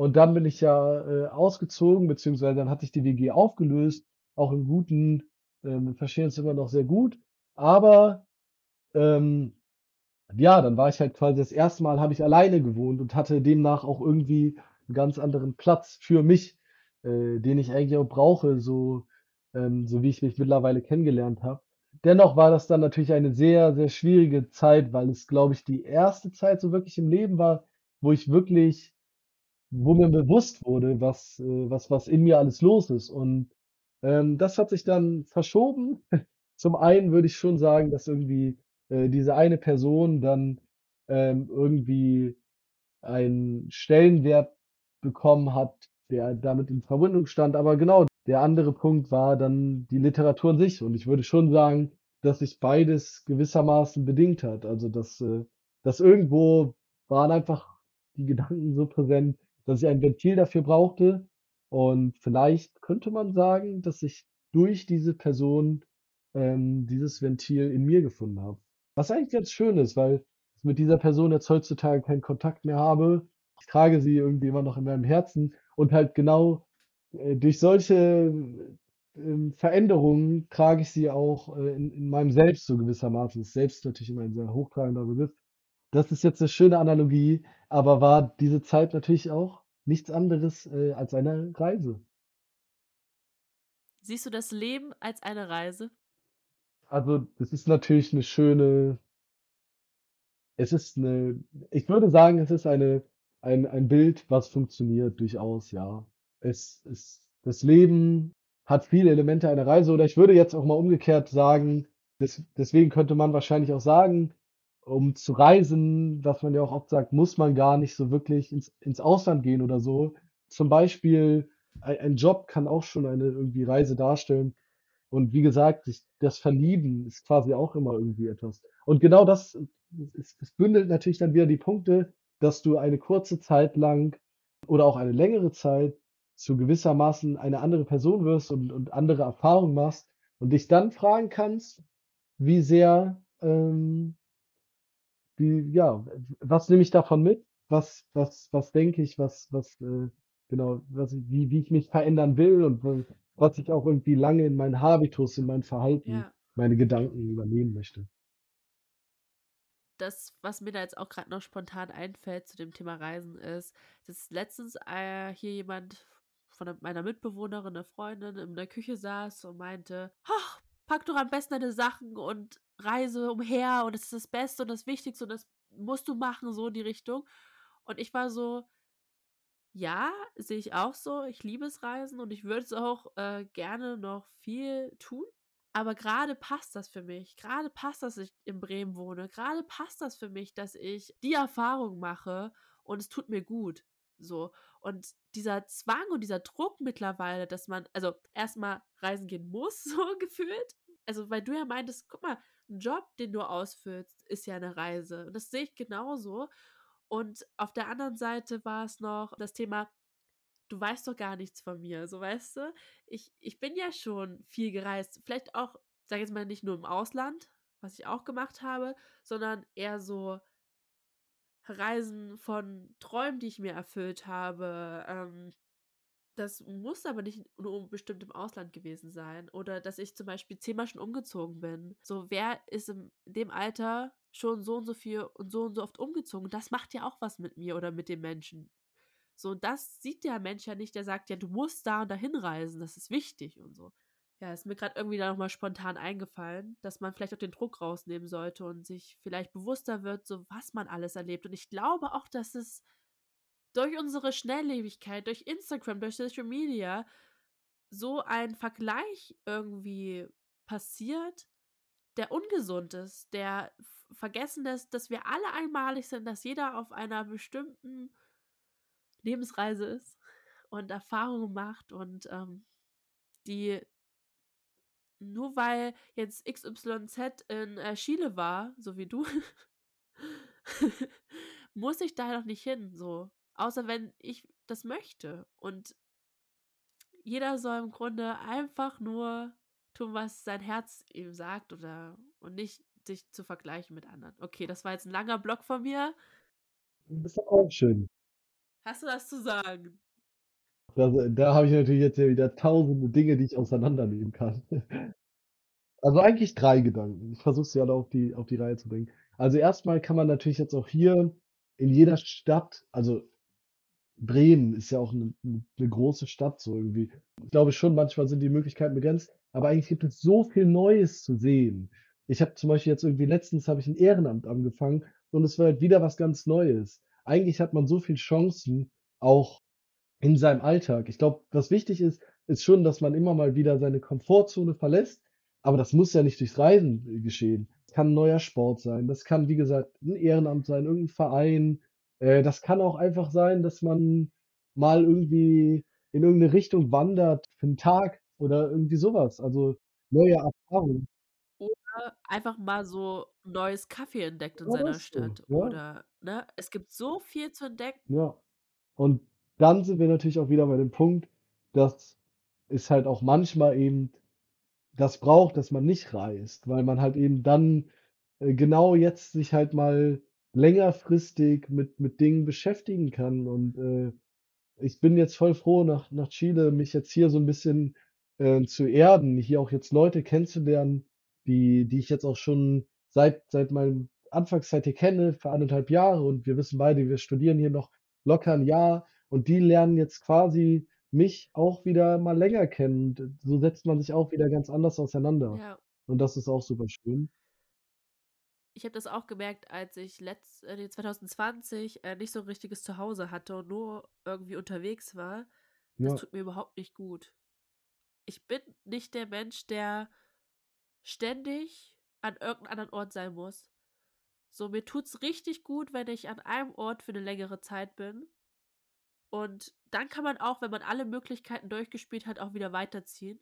Und dann bin ich ja, äh, ausgezogen, beziehungsweise dann hat sich die WG aufgelöst, auch im Guten. Ähm, verstehen uns immer noch sehr gut. Aber, ähm, ja, dann war ich halt quasi das 1. Mal habe ich alleine gewohnt und hatte demnach auch irgendwie 'n ganz anderen Platz für mich, äh, den ich eigentlich auch brauche, so ähm, so wie ich mich mittlerweile kennengelernt habe. Dennoch war das dann natürlich eine sehr, sehr schwierige Zeit, weil es, glaube ich, die 1. Zeit so wirklich im Leben war, wo ich wirklich wo mir bewusst wurde, was äh, was was in mir alles los ist. Und, ähm, das hat sich dann verschoben. Zum einen würde ich schon sagen, dass irgendwie, äh, diese eine Person dann, ähm, irgendwie einen Stellenwert bekommen hat, der damit in Verbindung stand. Aber genau, der andere Punkt war dann die Literatur an sich. Und ich würde schon sagen, dass sich beides gewissermaßen bedingt hat. Also, dass äh, dass irgendwo waren einfach die Gedanken so präsent, dass ich ein Ventil dafür brauchte. Und vielleicht könnte man sagen, dass ich durch diese Person, ähm, dieses Ventil in mir gefunden habe. Was eigentlich ganz schön ist, weil ich mit dieser Person jetzt heutzutage keinen Kontakt mehr habe. Ich trage sie irgendwie immer noch in meinem Herzen und halt genau, äh, durch solche, ähm, Veränderungen trage ich sie auch, äh, in in meinem Selbst so gewissermaßen. Selbst ist natürlich immer ein sehr hochtrabender Begriff. Das ist jetzt 'ne schöne Analogie, aber war diese Zeit natürlich auch nichts anderes, äh, als eine Reise. Siehst du das Leben als eine Reise? Also, das ist natürlich 'ne schöne es ist 'ne ich würde sagen, es ist eine ein ein Bild, was funktioniert durchaus, ja. Es es das Leben hat viele Elemente einer Reise oder ich würde jetzt auch mal umgekehrt sagen, des deswegen könnte man wahrscheinlich auch sagen, um zu reisen, was man ja auch oft sagt, muss man gar nicht so wirklich ins ins Ausland gehen oder so. Zum Beispiel ei ein Job kann auch schon eine irgendwie Reise darstellen. Und wie gesagt, sich das Verlieben ist quasi auch immer irgendwie etwas. Und genau das es es bündelt natürlich dann wieder die Punkte, dass du eine kurze Zeit lang oder auch eine längere Zeit zu gewissermaßen eine andere Person wirst und und andere Erfahrungen machst und dich dann fragen kannst, wie sehr, ähm wie ja, was nehme ich davon mit? Was was was denke ich, was was, äh genau, was wie wie ich mich verändern will und was ich auch irgendwie lange in meinen Habitus, in mein Verhalten, Ja. meine Gedanken übernehmen möchte. Das, was mir da jetzt auch grad noch spontan einfällt zu dem Thema Reisen ist, dass letztens, äh, hier jemand von 'ner meiner Mitbewohnerin, 'ne Freundin, in der Küche saß und meinte: „Ach, pack doch am besten deine Sachen und reise umher und das ist das Beste und das Wichtigste und das musst du machen“, so in die Richtung. Und ich war so ja, sehe ich auch so. Ich liebe es Reisen und ich würde es auch, äh, gerne noch viel tun. Aber grade passt das für mich. Grade passt das, dass ich in Bremen wohne. Grade passt das für mich, dass ich die Erfahrung mache und es tut mir gut, so. Und dieser Zwang und dieser Druck mittlerweile, dass man also, erst mal reisen gehen muss, so gefühlt. Also, weil du ja meintest: „Guck mal, 'n Job, den du ausfüllst, ist ja 'ne Reise.“ Und das sehe ich genauso. Und auf der anderen Seite war es noch das Thema: „Du weißt doch gar nichts von mir“, so, weißt du? Ich ich bin ja schon viel gereist, vielleicht auch, sage ich jetzt mal, nicht nur im Ausland, was ich auch gemacht habe, sondern eher so Reisen von Träumen, die ich mir erfüllt habe. Ähm, das muss aber nicht nur bestimmt im Ausland gewesen sein oder dass ich zum Beispiel zehnmal schon umgezogen bin. So, wer ist in dem Alter schon so und so viel und so und so oft umgezogen? Das macht ja auch was mit mir oder mit dem Menschen. So, und das sieht der Mensch ja nicht, der sagt: „Ja, du musst da und dahin reisen, das ist wichtig“ und so. Ja, ist mir grad irgendwie da noch mal spontan eingefallen, dass man vielleicht auch den Druck rausnehmen sollte und sich vielleicht bewusster wird, so was man alles erlebt. Und ich glaube auch, dass es durch unsere Schnelllebigkeit, durch Instagram, durch Social Media so ein Vergleich irgendwie passiert, der ungesund ist, der vergessen lässt, dass wir alle einmalig sind, dass jeder auf einer bestimmten Lebensreise ist und Erfahrungen macht und, ähm, die nur weil jetzt XYZ in, äh, Chile war, so wie du, muss ich da noch nicht hin, so. Außer wenn ich das möchte. Und jeder soll im Grunde einfach nur tun, was sein Herz ihm sagt oder und nicht sich zu vergleichen mit anderen. Okay, das war jetzt 'n langer Block von mir. Ist doch auch schön. Hast du was zu sagen? Also, da habe ich natürlich jetzt ja wieder tausende Dinge, die ich auseinandernehmen kann. Also, eigentlich 3 Gedanken. Ich versuche sie alle auf die auf die Reihe zu bringen. Also, erst mal kann man natürlich jetzt auch hier in jeder Stadt also, Bremen ist ja auch 'ne 'n 'ne große Stadt so irgendwie. Ich glaube schon, manchmal sind die Möglichkeiten begrenzt, aber eigentlich gibt es so viel Neues zu sehen. Ich habe zum Beispiel jetzt irgendwie letztens habe ich 'n Ehrenamt angefangen und es war halt wieder was ganz Neues. Eigentlich hat man so viel Chancen auch in seinem Alltag. Ich glaube, was wichtig ist, ist schon, dass man immer mal wieder seine Komfortzone verlässt, aber das muss ja nicht durchs Reisen, geschehen. Es kann 'n neuer Sport sein, das kann, wie gesagt, 'n Ehrenamt sein, irgend 'n Verein. Äh, das kann auch einfach sein, dass man mal irgendwie in irgend 'ne Richtung wandert für 'n Tag oder irgendwie so was, also, neue Erfahrungen. Oder einfach mal so 'n neues Café entdeckt in Genau seiner das Stadt ja. oder ne? Es gibt so viel zu entdecken. Ja. Und dann sind wir natürlich auch wieder bei dem Punkt, dass es halt auch manchmal eben das braucht, dass man nicht reist, weil man halt eben dann, äh, genau jetzt sich halt mal längerfristig mit mit Dingen beschäftigen kann. Und, äh, ich bin jetzt voll froh, nach nach Chile mich jetzt hier so 'n bisschen, äh, zu erden, hier auch jetzt Leute kennenzulernen, die die ich jetzt auch schon seit seit meinem Anfangszeit hier kenne, für 1 1/2 Jahre und wir wissen beide, wir studieren hier noch locker 'n Jahr und die lernen jetzt quasi mich auch wieder mal länger kennen und so setzt man sich auch wieder ganz anders auseinander. Ja. Und das ist auch super schön. Ich habe das auch gemerkt, als ich letzt äh, ne, 2020, äh, nicht so 'n richtiges Zuhause hatte und nur irgendwie unterwegs war. Das Ja. tut mir überhaupt nicht gut. ich bin nicht der Mensch, der ständig an irgendeinem anderen Ort sein muss. So, mir tut's richtig gut, wenn ich an einem Ort für eine längere Zeit bin. Und dann kann man auch, wenn man alle Möglichkeiten durchgespielt hat, auch wieder weiterziehen.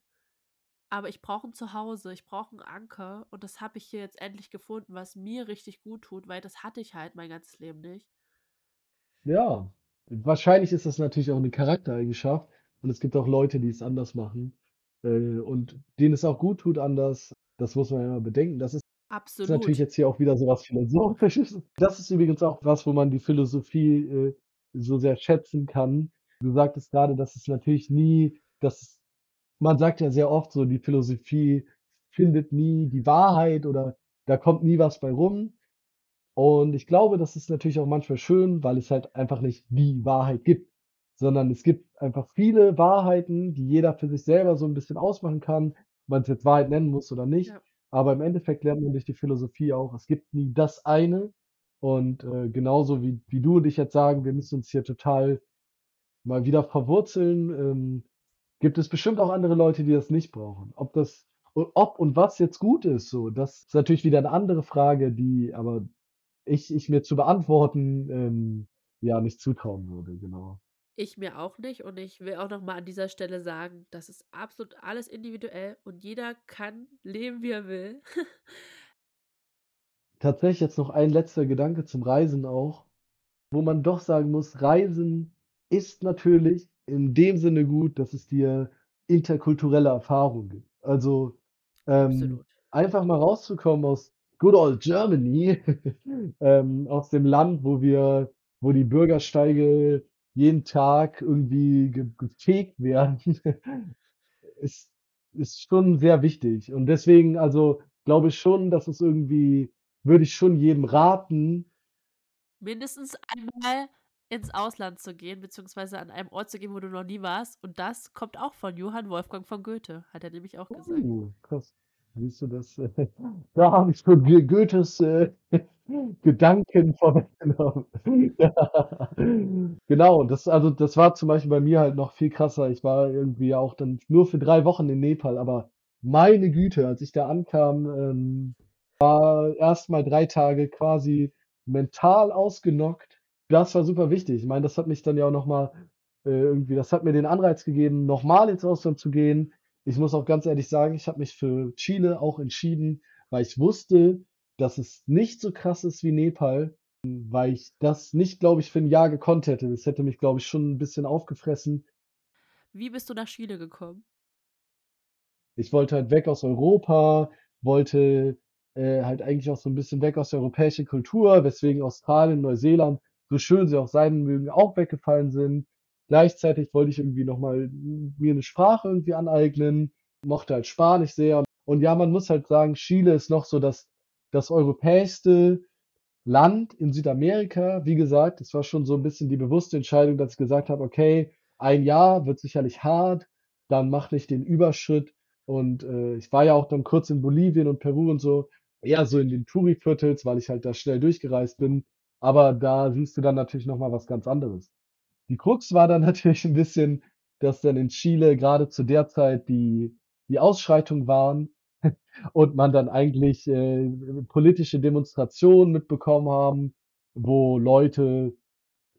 Aber ich brauche ein Zuhause, ich brauche einen Anker und das habe ich hier jetzt endlich gefunden, was mir richtig gut tut, weil das hatte ich halt mein ganzes Leben nicht. Ja, wahrscheinlich ist das natürlich auch eine Charaktereigenschaft und es gibt auch Leute, die es anders machen, äh, und denen es auch gut tut anders. Das muss man ja immer bedenken. Das ist natürlich Absolut. jetzt hier auch wieder so was Philosophisches. Das ist übrigens auch was, wo man die Philosophie, äh, so sehr schätzen kann. Du sagtest grade, dass es natürlich nie dass man sagt ja sehr oft so, die Philosophie findet nie die Wahrheit oder da kommt nie was bei rum. Und ich glaube, das ist natürlich auch manchmal schön, weil es halt einfach nicht die Wahrheit gibt, sondern es gibt einfach viele Wahrheiten, die jeder für sich selber so 'n bisschen ausmachen kann, ob man's jetzt Wahrheit nennen muss oder nicht. Ja. Aber im Endeffekt lernt man durch die Philosophie auch, es gibt nie das eine und, äh, genauso wie wie du und ich jetzt sagen, wir müssen uns hier total mal wieder verwurzeln, ähm, gibt es bestimmt auch andere Leute, die das nicht brauchen. Ob das ob und was jetzt gut ist so, das ist natürlich wieder 'ne andere Frage, die aber ich ich mir zu beantworten, ähm, ja, nicht zutrauen würde, genau. Ich mir auch nicht und ich will auch noch mal an dieser Stelle sagen, das ist absolut alles individuell und jeder kann leben, wie er will. Tatsächlich jetzt noch ein letzter Gedanke zum Reisen auch, wo man doch sagen muss, Reisen ist natürlich in dem Sinne gut, dass es dir interkulturelle Erfahrungen gibt. Also, ähm, einfach mal rauszukommen aus good old Germany, ähm, aus dem Land, wo wir wo die Bürgersteige jeden Tag irgendwie ge gefegt werden, ist ist schon sehr wichtig. Und deswegen, also, glaube ich schon, dass es irgendwie würde ich schon jedem raten Mindestens einmal ins Ausland zu gehen, beziehungsweise an einem Ort zu gehen, wo du noch nie warst. Und das kommt auch von Johann Wolfgang von Goethe, hat er nämlich auch gesagt. Uh, krass. Siehst du das? äh, Da habe ich schon Go Goethes, äh, Gedanken vorweggenommen. Ja. Genau, das also, das war zum Beispiel bei mir halt noch viel krasser. Ich war irgendwie auch dann nur für 3 Wochen in Nepal, aber meine Güte, als ich da ankam, ähm, war erst mal 3 Tage quasi mental ausgenockt. Das war super wichtig. Ich meine, das hat mich dann ja auch noch mal, äh, irgendwie das hat mir den Anreiz gegeben, noch mal ins Ausland zu gehen. Ich muss auch ganz ehrlich sagen, ich habe mich für Chile auch entschieden, weil ich wusste, dass es nicht so krass ist wie Nepal, weil ich das nicht, glaube ich, für 'n Jahr gekonnt hätte. Das hätte mich, glaube ich, schon 'n bisschen aufgefressen. Wie bist du nach Chile gekommen? Ich wollte halt weg aus Europa, wollte, äh, halt eigentlich auch so 'n bisschen weg aus der europäischen Kultur, weswegen Australien, Neuseeland, so schön sie auch sein mögen, auch weggefallen sind. Gleichzeitig wollte ich irgendwie noch mal m mir 'ne Sprache irgendwie aneignen, mochte halt Spanisch sehr. Und ja, man muss halt sagen, Chile ist noch so das das europäischste Land in Südamerika. Wie gesagt, das war schon so 'n bisschen die bewusste Entscheidung, dass ich gesagt habe: „Okay, ein Jahr wird sicherlich hart, dann mache ich den Überschritt.“ Und, äh, ich war ja auch dann kurz in Bolivien und Peru und so, eher so in den Touri-Viertels, weil ich halt da schnell durchgereist bin. Aber da siehst du dann natürlich noch mal was ganz anderes. Die Krux war dann natürlich 'n bisschen, dass dann in Chile grade zu der Zeit die die Ausschreitungen waren und man dann eigentlich, äh, politische Demonstrationen mitbekommen haben, wo Leute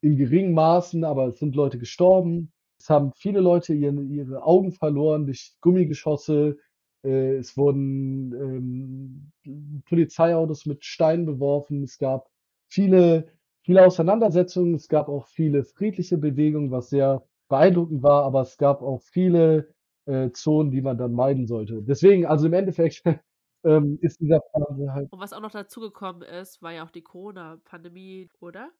in geringen Maßen, aber es sind Leute gestorben. Es haben viele Leute ihren ihre Augen verloren durch Gummigeschosse. Äh, es wurden, ähm, Polizeiautos mit Steinen beworfen. Es gab viele viele Auseinandersetzungen. Es gab auch viele friedliche Bewegungen, was sehr beeindruckend war, aber es gab auch viele, äh, Zonen, die man dann meiden sollte. Deswegen, also, im Endeffekt, ähm, ist dieser Phase halt Und was auch noch dazugekommen ist, war ja auch die Corona-Pandemie, oder?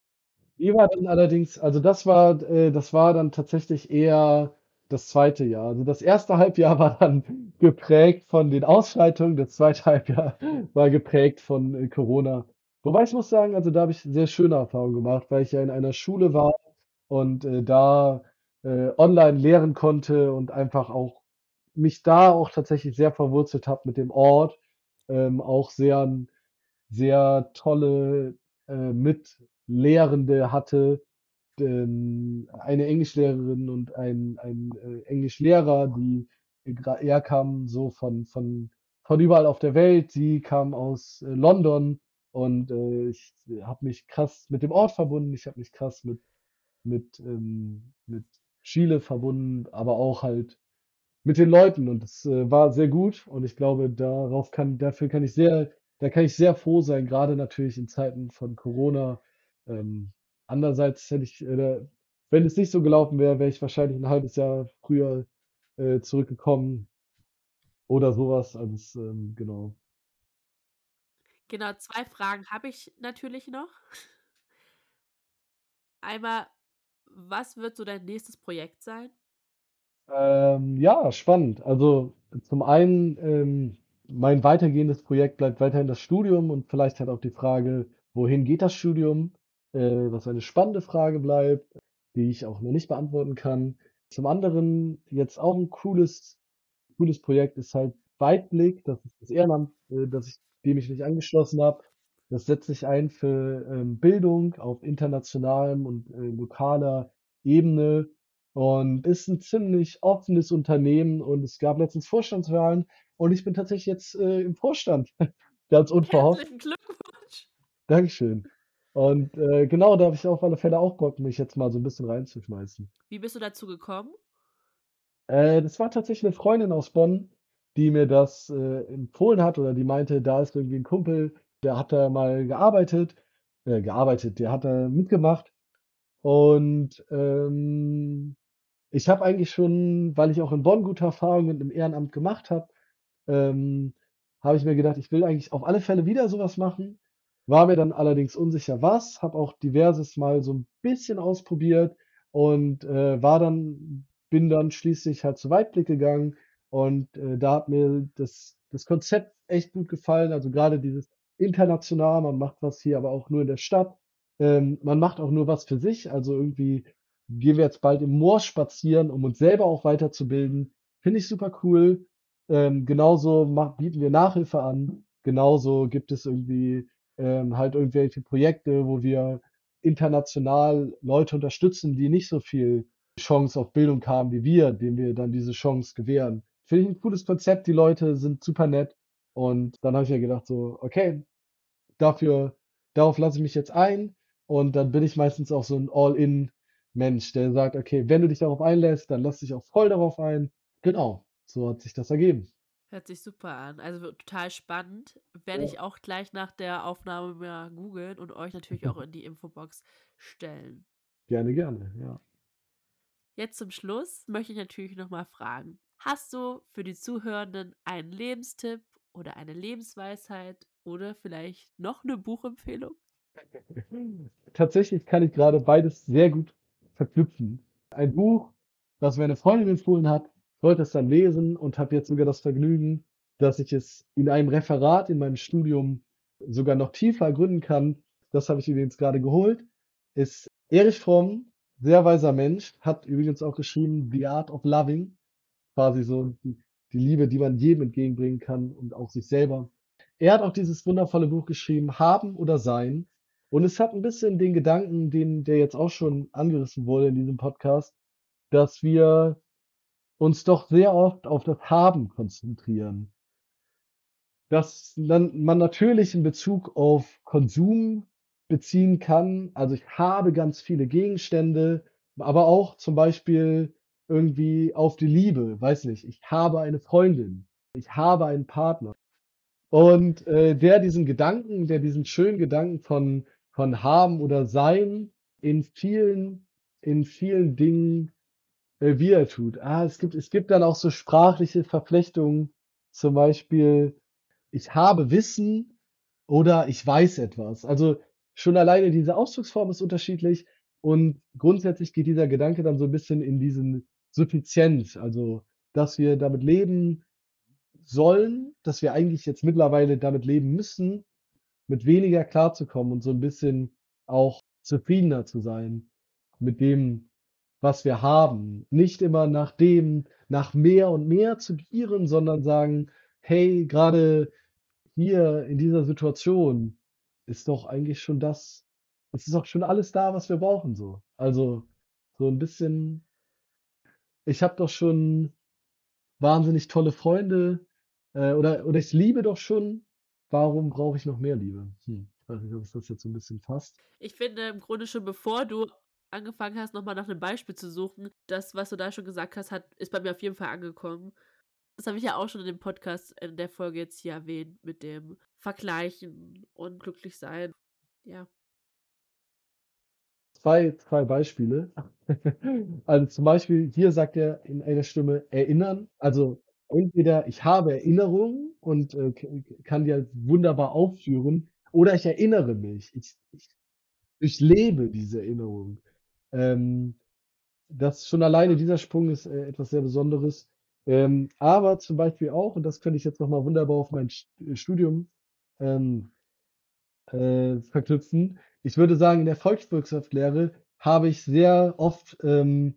Die war dann allerdings also, das war äh, das war dann tatsächlich eher das 2. Jahr. Also, das 1. Halbjahr war dann geprägt von den Ausschreitungen, das 2. Halbjahr war geprägt von, äh, Corona. Wobei ich muss sagen, also, da habe ich sehr schöne Erfahrungen gemacht, weil ich ja in einer Schule war und, äh, da, äh, online lehren konnte und einfach auch mich da auch tatsächlich sehr verwurzelt habe mit dem Ort, ähm, auch sehr sehr tolle, äh, Mitlehrende hatte, ähm, eine Englischlehrerin und ein ein, äh, Englischlehrer, die er kam so von von von überall auf der Welt. Sie kam aus, äh, London und, äh, ich habe mich krass mit dem Ort verbunden. Ich habe mich krass mit mit, ähm mit Chile verbunden, aber auch halt mit den Leuten und das, äh, war sehr gut und ich glaube, darauf kann dafür kann ich sehr da kann ich sehr froh sein, grade natürlich in Zeiten von Corona. Ähm, andererseits hätte ich, äh wenn es nicht so gelaufen wäre, wäre ich wahrscheinlich 'n halbes Jahr früher, äh, zurückgekommen oder so was. Also, es, ähm genau. Genau, 2 Fragen habe ich natürlich noch. Einmal, was wird so dein nächstes Projekt sein? Ähm, ja, spannend. Also, zum einen, ähm, mein weitergehendes Projekt bleibt weiterhin das Studium und vielleicht halt auch die Frage: „Wohin geht das Studium?“ Äh, was eine spannende Frage bleibt, die ich auch noch nicht beantworten kann. Zum anderen jetzt auch 'n cooles cooles Projekt ist halt Weitblick. Das ist das Ehrenamt, äh, das ich dem ich mich angeschlossen habe. Das setzt sich ein für, ähm, Bildung auf internationalem und, äh, lokaler Ebene und ist 'n ziemlich offenes Unternehmen und es gab letztens Vorstandswahlen und ich bin tatsächlich jetzt, äh, im Vorstand, ganz unverhofft. Herzlichen Glückwunsch. Dankeschön. Und, äh, genau, da habe ich auf alle Fälle auch Bock, mich jetzt mal so 'n bisschen reinzuschmeißen. Wie bist du dazu gekommen? Äh, das war tatsächlich 'ne Freundin aus Bonn, die mir das, äh, empfohlen hat oder die meinte, da ist irgendwie 'n Kumpel, der hat da mal gearbeitet äh, gearbeitet, der hat da mitgemacht. Und, ähm, ich habe eigentlich schon, weil ich auch in Bonn gute Erfahrungen im Ehrenamt gemacht habe, ähm, habe ich mir gedacht, ich will eigentlich auf alle Fälle wieder so was machen, war mir dann allerdings unsicher was, habe auch diverses Mal so 'n bisschen ausprobiert und, äh, war dann bin dann schließlich halt zu Weitblick gegangen und, äh, da hat mir das das Konzept echt gut gefallen. Also, grade dieses international, man macht was hier aber auch nur in der Stadt. Ähm, man macht auch nur was für sich. Also, irgendwie gehen wir jetzt bald im Moor spazieren, um uns selber auch weiterzubilden. Finde ich super cool. Ähm, genauso mach bieten wir Nachhilfe an. Genauso gibt es irgendwie, ähm, halt irgendwelche Projekte, wo wir international Leute unterstützen, die nicht so viel Chance auf Bildung haben wie wir, denen wir dann diese Chance gewähren. Finde ich 'n cooles Konzept. Die Leute sind super nett und dann habe ich mir gedacht so: „Okay, dafür darauf lasse ich mich jetzt ein.“ Und dann bin ich meistens auch so 'n All-in-Mensch, der sagt: „Okay, wenn du dich darauf einlässt, dann lass dich auch voll darauf ein.“ Genau, so hat sich das ergeben. Hört sich super an. Also, total spannend. Werde Ja. ich auch gleich nach der Aufnahme mal googeln und euch natürlich auch in die Infobox stellen. Gerne, gerne, ja. Jetzt zum Schluss möchte ich natürlich noch mal fragen: Hast du für die Zuhörenden einen Lebenstipp oder eine Lebensweisheit oder vielleicht noch 'ne Buchempfehlung? Tatsächlich kann ich grade beides sehr gut verknüpfen. Ein Buch, das mir 'ne Freundin empfohlen hat, wollte es dann lesen und habe jetzt sogar das Vergnügen, dass ich es in einem Referat in meinem Studium sogar noch tiefer ergründen kann. Das habe ich übrigens grade geholt. Ist Erich Fromm, sehr weiser Mensch, hat übrigens auch geschrieben „The Art of Loving“, quasi so die die Liebe, die man jedem entgegenbringen kann und auch sich selber. Er hat auch dieses wundervolle Buch geschrieben „Haben oder Sein“ und es hat 'n bisschen den Gedanken, den der jetzt auch schon angerissen wurde in diesem Podcast, dass wir uns doch sehr oft auf das Haben konzentrieren. Das dann man natürlich in Bezug auf Konsum beziehen kann. Also, ich habe ganz viele Gegenstände, aber auch zum Beispiel irgendwie auf die Liebe. Weiß nicht, ich habe eine Freundin, ich habe einen Partner. Und, äh, der diesen Gedanken der diesen schönen Gedanken von von Haben oder Sein in vielen in vielen Dingen, äh, wieder tut. Ah, es gibt es gibt dann auch so sprachliche Verflechtungen, zum Beispiel: „Ich habe Wissen“ oder „Ich weiß etwas.“ Also, schon alleine diese Ausdrucksform ist unterschiedlich und grundsätzlich geht dieser Gedanke dann so 'n bisschen in diesen Suffizienz, also, dass wir damit leben sollen, dass wir eigentlich jetzt mittlerweile damit leben müssen, mit weniger klarzukommen und so 'n bisschen auch zufriedener zu sein mit dem, was wir haben. Nicht immer nach dem nach mehr und mehr zu gieren, sondern sagen: „Hey, grade hier in dieser Situation ist doch eigentlich schon das es ist doch schon alles da, was wir brauchen so.“ Also, so 'n bisschen „Ich habe doch schon“ wahnsinnig tolle Freunde, äh, oder oder ich liebe doch schon, warum brauche ich noch mehr Liebe? Hm, ich weiß nicht, ob es das jetzt so 'n bisschen fasst. Ich finde im Grunde schon bevor du angefangen hast, noch mal nach 'nem Beispiel zu suchen, das, was du da schon gesagt hast, hat ist bei mir auf jeden Fall angekommen. Das habe ich ja auch schon in dem Podcast in der Folge jetzt hier erwähnt mit dem Vergleichen und glücklich sein. Ja. 2 2 Beispiele. Also, zum Beispiel hier sagt er in einer Stimme: „Erinnern.“ Also, entweder ich habe Erinnerungen und, äh, kann die halt wunderbar aufführen oder ich erinnere mich. Ich ich durchlebe diese Erinnerung. Ähm, das schon alleine dieser Sprung ist, äh, etwas sehr Besonderes. Ähm, aber zum Beispiel auch, und das könnte ich jetzt noch mal wunderbar auf mein St Studium, ähm, äh, verknüpfen. Ich würde sagen, in der Volkswirtschaftslehre habe ich sehr oft, ähm,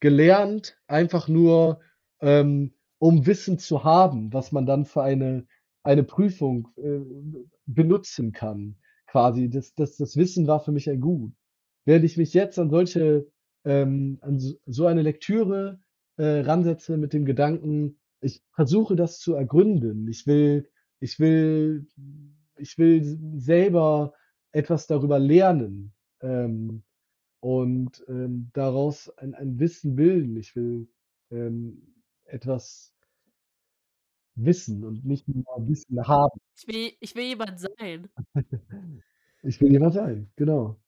gelernt, einfach nur, ähm, um Wissen zu haben, was man dann für eine eine Prüfung, äh, benutzen kann quasi. Das das das Wissen war für mich ein Gut. Während ich mich jetzt an solche ähm, an so eine Lektüre, äh, ransetze mit dem Gedanken, ich versuche das zu ergründen. Ich will ich will ich will selber etwas darüber lernen, ähm, und, ähm, daraus ein ein Wissen bilden. Ich will, ähm, etwas wissen und nicht nur Wissen haben. Ich will ich will jemand sein. Ich will jemand sein, genau.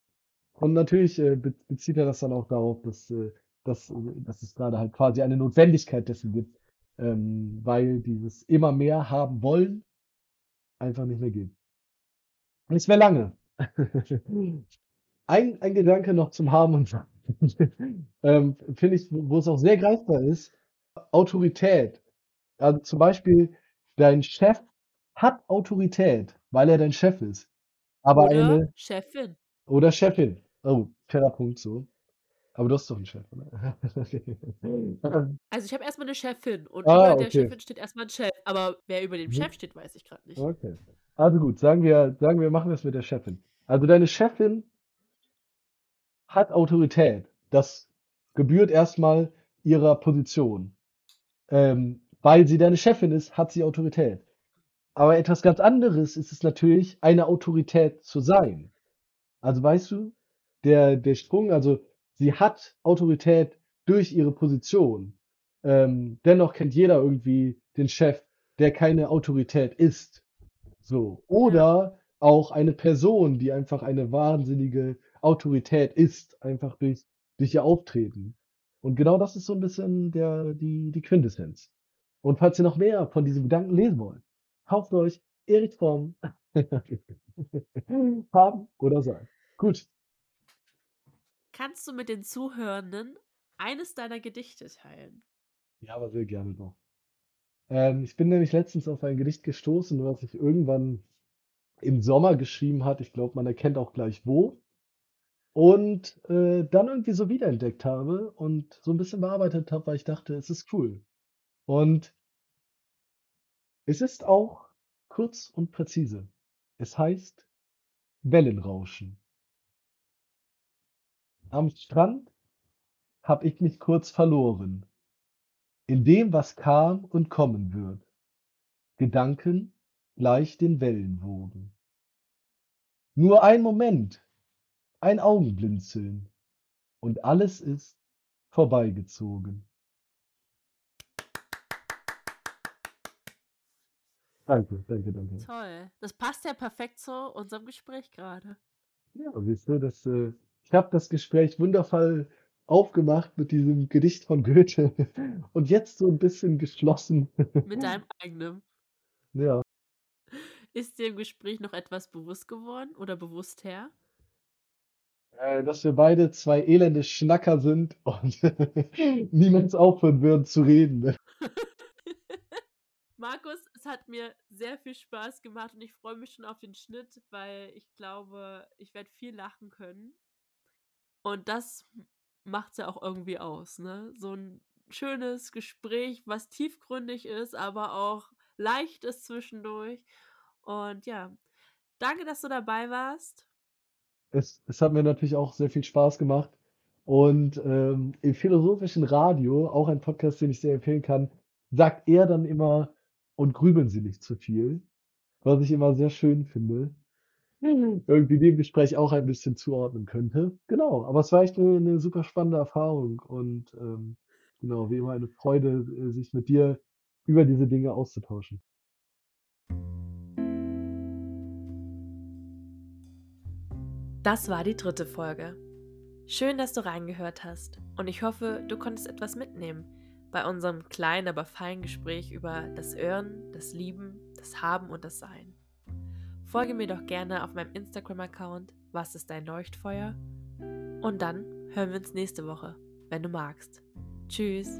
Und natürlich, äh, be bezieht er das dann auch darauf, dass, äh dass äh, dass es grade halt quasi eine Notwendigkeit dessen gibt, ähm, weil dieses immer mehr haben wollen einfach nicht mehr geht. Nicht mehr lange. Ein ein Gedanke noch zum Haben und Sein. Ähm, finde ich, wo es auch sehr greifbar ist, Autorität. Also, zum Beispiel, dein Chef hat Autorität, weil er dein Chef ist, aber Oder eine Chefin. oder Chefin. Oh, fairer Punkt so. Aber du hast doch 'n Chef, oder? Also, ich habe erst mal 'ne Chefin und Ah, über der okay. Chefin steht erst mal 'n Chef, aber wer über dem Mhm. Chef steht, weiß ich grad nicht. Okay. Also, gut, sagen wir sagen wir machen wir's mit der Chefin. Also, deine Chefin hat Autorität. Das gebührt erst mal ihrer Position. Ähm, weil sie deine Chefin ist, hat sie Autorität. Aber etwas ganz anderes ist es natürlich, eine Autorität zu sein. Also, weißt du, der der Sprung also, sie hat Autorität durch ihre Position. Ähm, dennoch kennt jeder irgendwie den Chef, der keine Autorität ist, so. Ja. Oder auch eine Person, die einfach eine wahnsinnige Autorität ist, einfach durch durch ihr Auftreten. Und genau das ist so 'n bisschen der die die Quintessenz. Und falls ihr noch mehr von diesen Gedanken lesen wollt, kauft euch Erich Fromm „Haben oder Sein“. Gut. Kannst du mit den Zuhörenden eines deiner Gedichte teilen? Ja, aber sehr gerne doch. Ähm, ich bin nämlich letztens auf ein Gedicht gestoßen, was ich irgendwann im Sommer geschrieben hatte. Ich glaube, man erkennt auch gleich wo. Und, äh, dann irgendwie so wiederentdeckt habe und so 'n bisschen bearbeitet habe, weil ich dachte, es ist cool. Und es ist auch kurz und präzise. Es heißt „Wellenrauschen“. Am Strand habe ich mich kurz verloren in dem, was kam und kommen wird. Gedanken gleich den Wellenwogen. Nur ein Moment, ein Augenblinzeln und alles ist vorbeigezogen. Danke, danke, danke. Toll. Das passt ja perfekt zu unserem Gespräch grade. Ja, siehst du, das, äh ich habe das Gespräch wundervoll aufgemacht mit diesem Gedicht von Goethe und jetzt so 'n bisschen geschlossen. Mit deinem eigenen. Ja. Ist dir im Gespräch noch etwas bewusst geworden oder bewusster? Äh, dass wir beide 2 elende Schnacker sind und niemals aufhören würden zu reden, ne? Markus, es hat mir sehr viel Spaß gemacht und ich freue mich schon auf den Schnitt, weil ich glaube, ich werde viel lachen können. Und das macht's ja auch irgendwie aus, ne? So 'n schönes Gespräch, was tiefgründig ist, aber auch leicht ist zwischendurch. Und ja, danke, dass du dabei warst. Es es hat mir natürlich auch sehr viel Spaß gemacht. Und, ähm, im philosophischen Radio, auch ein Podcast, den ich sehr empfehlen kann, sagt er dann immer: „Und grübeln Sie nicht zu viel“, was ich immer sehr schön finde. Irgendwie dem Gespräch auch ein bisschen zuordnen könnte. Genau, aber es war echt 'ne 'ne super spannende Erfahrung und, ähm, genau, wie immer eine Freude, äh, sich mit dir über diese Dinge auszutauschen. Das war die dritte Folge. Schön, dass du reingehört hast und ich hoffe, du konntest etwas mitnehmen bei unserem kleinen, aber feinen Gespräch über das Irren, das Lieben, das Haben und das Sein. Folge mir doch gerne auf meinem Instagram-Account Was ist dein Leuchtfeuer? Und dann hören wir uns nächste Woche, wenn du magst. Tschüss.